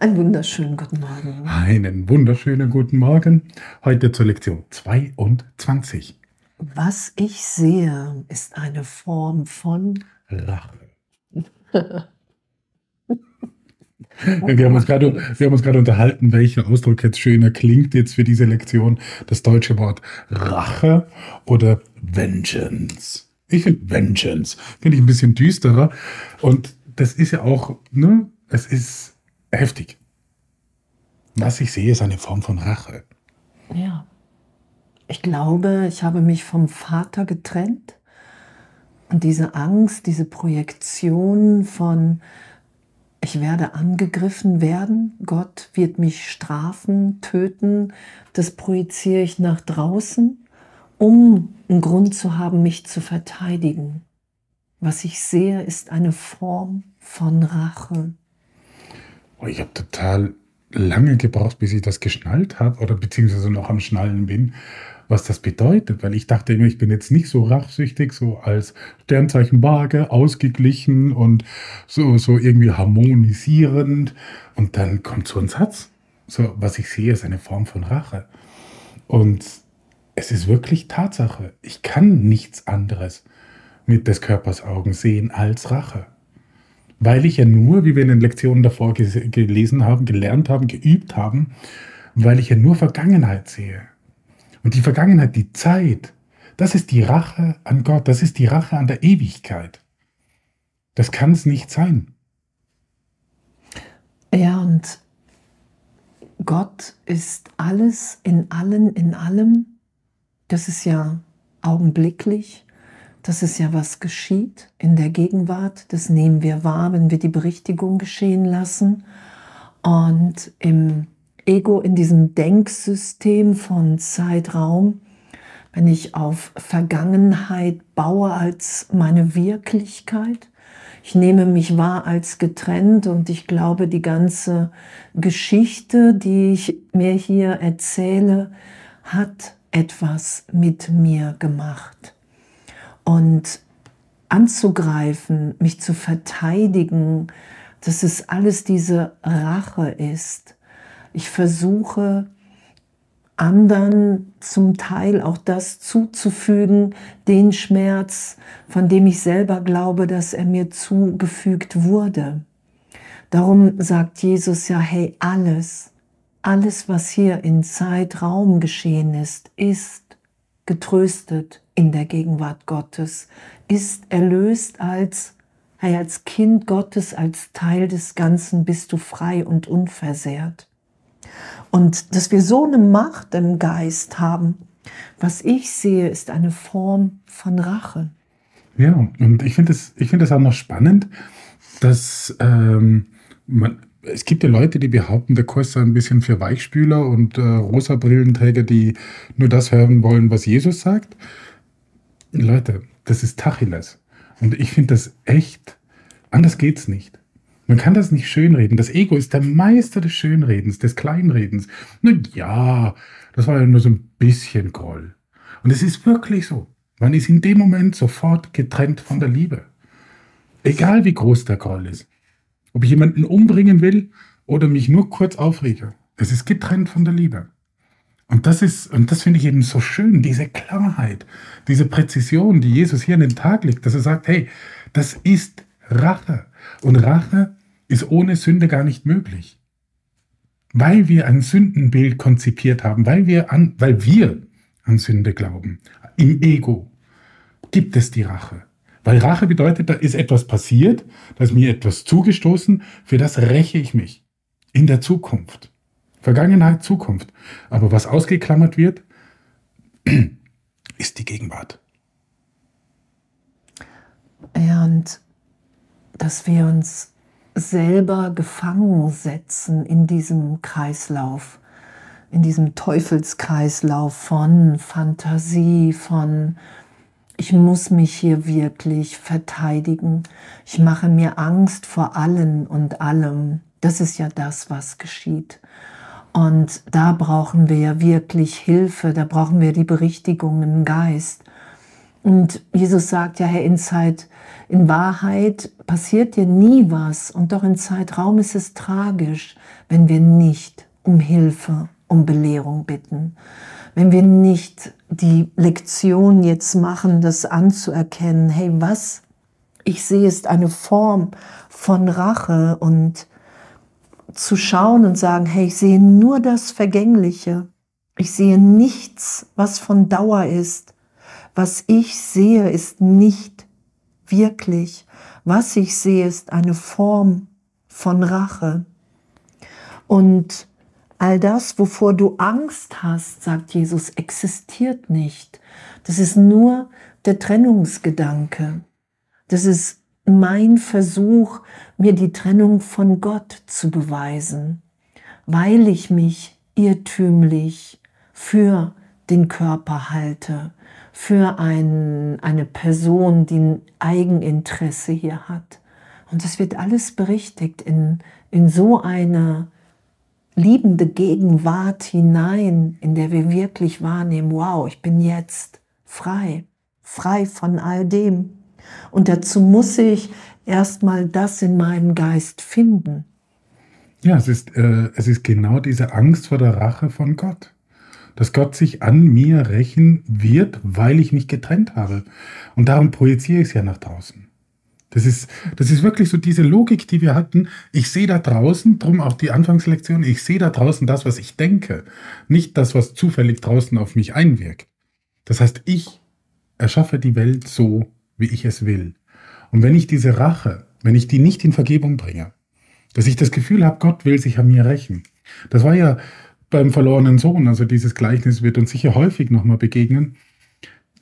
Einen wunderschönen guten Morgen. Einen wunderschönen guten Morgen. Heute zur Lektion 22. Was ich sehe, ist eine Form von Rache. Wir haben, uns gerade, wir haben uns gerade unterhalten, welcher Ausdruck jetzt schöner klingt jetzt für diese Lektion. Das deutsche Wort Rache oder Vengeance. Ich finde Vengeance, finde ich ein bisschen düsterer. Und das ist ja auch, ne, es ist heftig. Was ich sehe, ist eine Form von Rache. Ja. Ich glaube, ich habe mich vom Vater getrennt. Und diese Angst, diese Projektion von, ich werde angegriffen werden, Gott wird mich strafen, töten, das projiziere ich nach draußen, um einen Grund zu haben, mich zu verteidigen. Was ich sehe, ist eine Form von Rache. Oh, ich habe total lange gebraucht, bis ich das geschnallt habe oder beziehungsweise noch am Schnallen bin, was das bedeutet. Weil ich dachte immer, ich bin jetzt nicht so rachsüchtig, so als Sternzeichen Waage, ausgeglichen und so, so irgendwie harmonisierend. Und dann kommt so ein Satz. So, was ich sehe, ist eine Form von Rache. Und es ist wirklich Tatsache. Ich kann nichts anderes mit des Körpers Augen sehen als Rache weil ich ja nur, wie wir in den Lektionen davor gelesen haben, gelernt haben, geübt haben, weil ich ja nur Vergangenheit sehe. Und die Vergangenheit, die Zeit, das ist die Rache an Gott, das ist die Rache an der Ewigkeit. Das kann es nicht sein. Ja, und Gott ist alles in allen, in allem. Das ist ja augenblicklich. Das ist ja, was geschieht in der Gegenwart. Das nehmen wir wahr, wenn wir die Berichtigung geschehen lassen. Und im Ego, in diesem Denksystem von Zeitraum, wenn ich auf Vergangenheit baue als meine Wirklichkeit, ich nehme mich wahr als getrennt und ich glaube, die ganze Geschichte, die ich mir hier erzähle, hat etwas mit mir gemacht und anzugreifen, mich zu verteidigen, dass es alles diese Rache ist. Ich versuche anderen zum Teil auch das zuzufügen, den Schmerz, von dem ich selber glaube, dass er mir zugefügt wurde. Darum sagt Jesus ja, hey, alles, alles, was hier in Zeitraum geschehen ist, ist getröstet in der Gegenwart Gottes, ist erlöst als, hey, als Kind Gottes, als Teil des Ganzen bist du frei und unversehrt. Und dass wir so eine Macht im Geist haben, was ich sehe, ist eine Form von Rache. Ja, und ich finde es find auch noch spannend, dass ähm, man, es gibt ja Leute, die behaupten, der Kurs sei ein bisschen für Weichspüler und äh, rosa Brillenträger, die nur das hören wollen, was Jesus sagt. Leute, das ist Tacheles. Und ich finde das echt, anders geht's nicht. Man kann das nicht schönreden. Das Ego ist der Meister des Schönredens, des Kleinredens. Na ja, das war ja nur so ein bisschen Groll. Und es ist wirklich so. Man ist in dem Moment sofort getrennt von der Liebe. Egal wie groß der Groll ist. Ob ich jemanden umbringen will oder mich nur kurz aufrege. Es ist getrennt von der Liebe. Und das ist, und das finde ich eben so schön, diese Klarheit, diese Präzision, die Jesus hier an den Tag legt, dass er sagt, hey, das ist Rache. Und Rache ist ohne Sünde gar nicht möglich. Weil wir ein Sündenbild konzipiert haben, weil wir an, weil wir an Sünde glauben, im Ego, gibt es die Rache. Weil Rache bedeutet, da ist etwas passiert, da ist mir etwas zugestoßen, für das räche ich mich in der Zukunft. Vergangenheit, Zukunft. Aber was ausgeklammert wird, ist die Gegenwart. Ja, und dass wir uns selber gefangen setzen in diesem Kreislauf, in diesem Teufelskreislauf von Fantasie, von ich muss mich hier wirklich verteidigen. Ich mache mir Angst vor allen und allem. Das ist ja das, was geschieht. Und da brauchen wir ja wirklich Hilfe, da brauchen wir die Berichtigung im Geist. Und Jesus sagt ja, Herr, in Zeit, in Wahrheit passiert dir nie was und doch in Zeitraum ist es tragisch, wenn wir nicht um Hilfe, um Belehrung bitten. Wenn wir nicht die Lektion jetzt machen, das anzuerkennen, hey, was ich sehe, ist eine Form von Rache und zu schauen und sagen, hey, ich sehe nur das Vergängliche. Ich sehe nichts, was von Dauer ist. Was ich sehe, ist nicht wirklich. Was ich sehe, ist eine Form von Rache. Und all das, wovor du Angst hast, sagt Jesus, existiert nicht. Das ist nur der Trennungsgedanke. Das ist mein Versuch, mir die Trennung von Gott zu beweisen, weil ich mich irrtümlich für den Körper halte, für ein, eine Person, die ein Eigeninteresse hier hat. Und das wird alles berichtigt in, in so eine liebende Gegenwart hinein, in der wir wirklich wahrnehmen, wow, ich bin jetzt frei, frei von all dem. Und dazu muss ich erstmal das in meinem Geist finden. Ja, es ist, äh, es ist genau diese Angst vor der Rache von Gott. Dass Gott sich an mir rächen wird, weil ich mich getrennt habe. Und darum projiziere ich es ja nach draußen. Das ist, das ist wirklich so diese Logik, die wir hatten. Ich sehe da draußen, drum auch die Anfangslektion, ich sehe da draußen das, was ich denke, nicht das, was zufällig draußen auf mich einwirkt. Das heißt, ich erschaffe die Welt so, wie ich es will. Und wenn ich diese Rache, wenn ich die nicht in Vergebung bringe, dass ich das Gefühl habe, Gott will sich an mir rächen. Das war ja beim verlorenen Sohn, also dieses Gleichnis wird uns sicher häufig nochmal begegnen,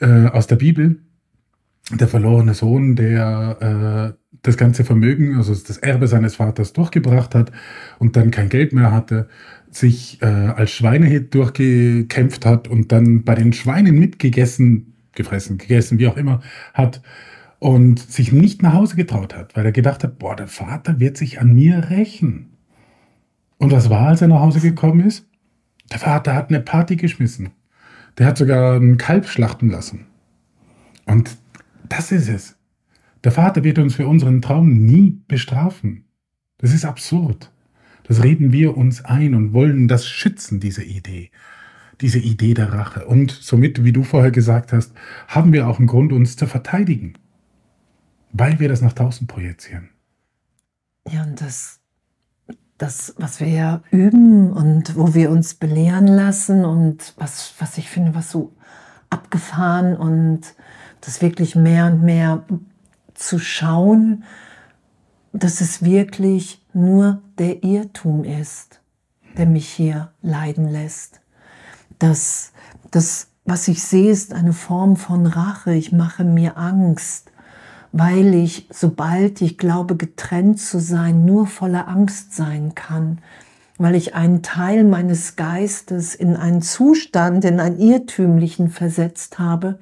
äh, aus der Bibel. Der verlorene Sohn, der äh, das ganze Vermögen, also das Erbe seines Vaters durchgebracht hat und dann kein Geld mehr hatte, sich äh, als Schweinehirt durchgekämpft hat und dann bei den Schweinen mitgegessen gefressen, gegessen, wie auch immer, hat und sich nicht nach Hause getraut hat, weil er gedacht hat, boah, der Vater wird sich an mir rächen. Und was war, als er nach Hause gekommen ist? Der Vater hat eine Party geschmissen. Der hat sogar einen Kalb schlachten lassen. Und das ist es. Der Vater wird uns für unseren Traum nie bestrafen. Das ist absurd. Das reden wir uns ein und wollen das schützen, diese Idee diese Idee der Rache. Und somit, wie du vorher gesagt hast, haben wir auch einen Grund, uns zu verteidigen, weil wir das nach draußen projizieren. Ja, und das, das, was wir ja üben und wo wir uns belehren lassen und was, was ich finde, was so abgefahren und das wirklich mehr und mehr zu schauen, dass es wirklich nur der Irrtum ist, der mich hier leiden lässt dass das, was ich sehe, ist eine Form von Rache. Ich mache mir Angst, weil ich, sobald ich glaube, getrennt zu sein, nur voller Angst sein kann, weil ich einen Teil meines Geistes in einen Zustand, in einen irrtümlichen versetzt habe.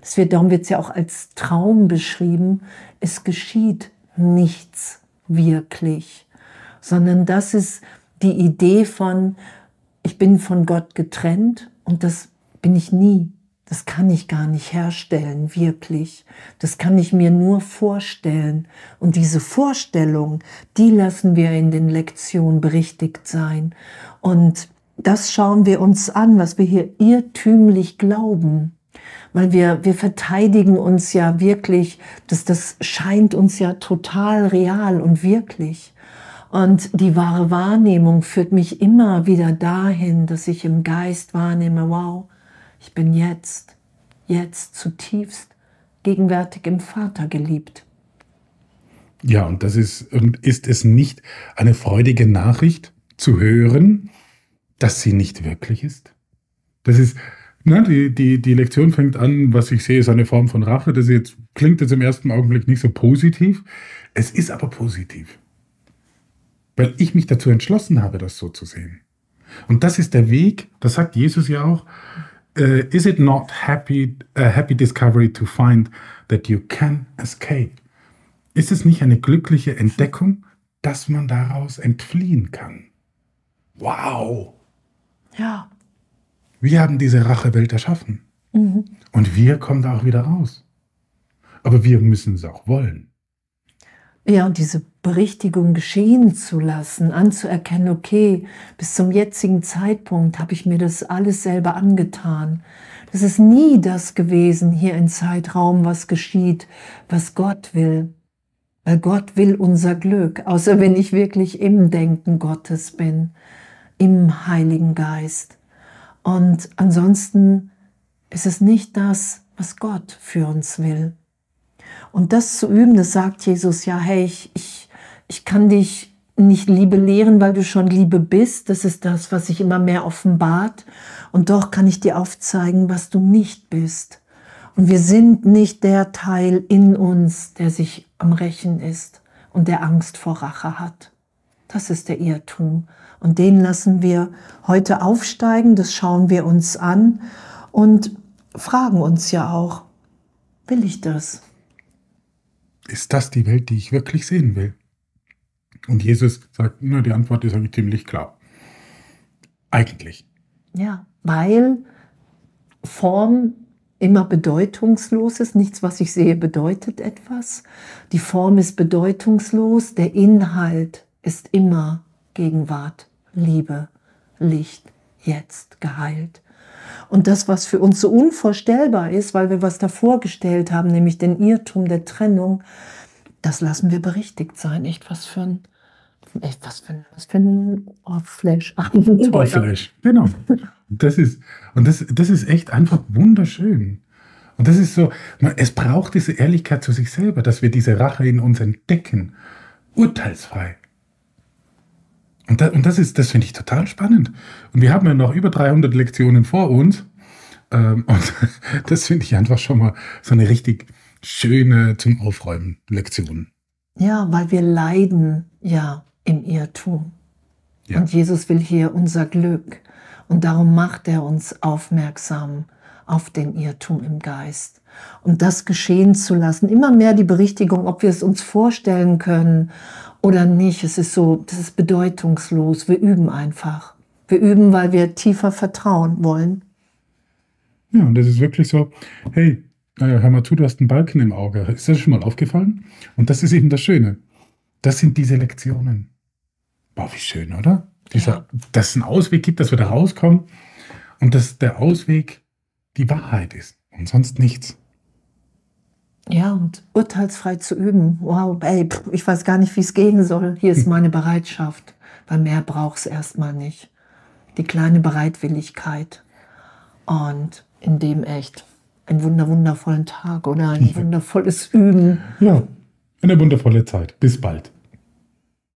Das wird, darum wird es ja auch als Traum beschrieben. Es geschieht nichts wirklich, sondern das ist die Idee von, ich bin von Gott getrennt und das bin ich nie. Das kann ich gar nicht herstellen, wirklich. Das kann ich mir nur vorstellen. Und diese Vorstellung, die lassen wir in den Lektionen berichtigt sein. Und das schauen wir uns an, was wir hier irrtümlich glauben. Weil wir, wir verteidigen uns ja wirklich, dass das scheint uns ja total real und wirklich. Und die wahre Wahrnehmung führt mich immer wieder dahin, dass ich im Geist wahrnehme, wow, ich bin jetzt, jetzt zutiefst gegenwärtig im Vater geliebt. Ja, und das ist, ist es nicht eine freudige Nachricht zu hören, dass sie nicht wirklich ist? Das ist, ne, die, die, die Lektion fängt an, was ich sehe, ist eine Form von Rache. Das jetzt, klingt jetzt im ersten Augenblick nicht so positiv. Es ist aber positiv weil ich mich dazu entschlossen habe, das so zu sehen. Und das ist der Weg, das sagt Jesus ja auch, uh, is it not happy, a happy discovery to find that you can escape? Ist es nicht eine glückliche Entdeckung, dass man daraus entfliehen kann? Wow! Ja. Wir haben diese Rachewelt erschaffen. Mhm. Und wir kommen da auch wieder raus. Aber wir müssen es auch wollen. Ja, und diese Berichtigung geschehen zu lassen, anzuerkennen, okay, bis zum jetzigen Zeitpunkt habe ich mir das alles selber angetan. Das ist nie das gewesen hier im Zeitraum, was geschieht, was Gott will. Weil Gott will unser Glück, außer wenn ich wirklich im Denken Gottes bin, im Heiligen Geist. Und ansonsten ist es nicht das, was Gott für uns will. Und das zu üben, das sagt Jesus, ja, hey, ich, ich, ich kann dich nicht Liebe lehren, weil du schon Liebe bist. Das ist das, was sich immer mehr offenbart. Und doch kann ich dir aufzeigen, was du nicht bist. Und wir sind nicht der Teil in uns, der sich am Rächen ist und der Angst vor Rache hat. Das ist der Irrtum. Und den lassen wir heute aufsteigen, das schauen wir uns an und fragen uns ja auch, will ich das? Ist das die Welt, die ich wirklich sehen will? Und Jesus sagt, na, die Antwort ist eigentlich ziemlich klar. Eigentlich. Ja, weil Form immer bedeutungslos ist. Nichts, was ich sehe, bedeutet etwas. Die Form ist bedeutungslos. Der Inhalt ist immer Gegenwart, Liebe, Licht, jetzt geheilt. Und das, was für uns so unvorstellbar ist, weil wir was davor gestellt haben, nämlich den Irrtum der Trennung, das lassen wir berichtigt sein. Echt was für ein, echt was für ein, was für ein Ohrflash. Ohrflash, genau. Das ist, und das, das ist echt einfach wunderschön. Und das ist so, es braucht diese Ehrlichkeit zu sich selber, dass wir diese Rache in uns entdecken. Urteilsfrei. Und, da, und das ist, das finde ich total spannend. Und wir haben ja noch über 300 Lektionen vor uns. Ähm, und das finde ich einfach schon mal so eine richtig schöne zum Aufräumen Lektion. Ja, weil wir leiden ja im Irrtum. Ja. Und Jesus will hier unser Glück. Und darum macht er uns aufmerksam auf den Irrtum im Geist. Und das geschehen zu lassen, immer mehr die Berichtigung, ob wir es uns vorstellen können oder nicht. Es ist so, das ist bedeutungslos. Wir üben einfach. Wir üben, weil wir tiefer vertrauen wollen. Ja, und das ist wirklich so, hey, hör mal zu, du hast einen Balken im Auge. Ist das schon mal aufgefallen? Und das ist eben das Schöne. Das sind diese Lektionen. Boah, wie schön, oder? Dieser, ja. Dass es einen Ausweg gibt, dass wir da rauskommen und dass der Ausweg die Wahrheit ist und sonst nichts. Ja, und urteilsfrei zu üben. Wow, ey, ich weiß gar nicht, wie es gehen soll. Hier ist meine Bereitschaft, weil mehr braucht es erstmal nicht. Die kleine Bereitwilligkeit. Und in dem echt einen wunder wundervollen Tag oder ein wundervolles Üben. Ja, eine wundervolle Zeit. Bis bald.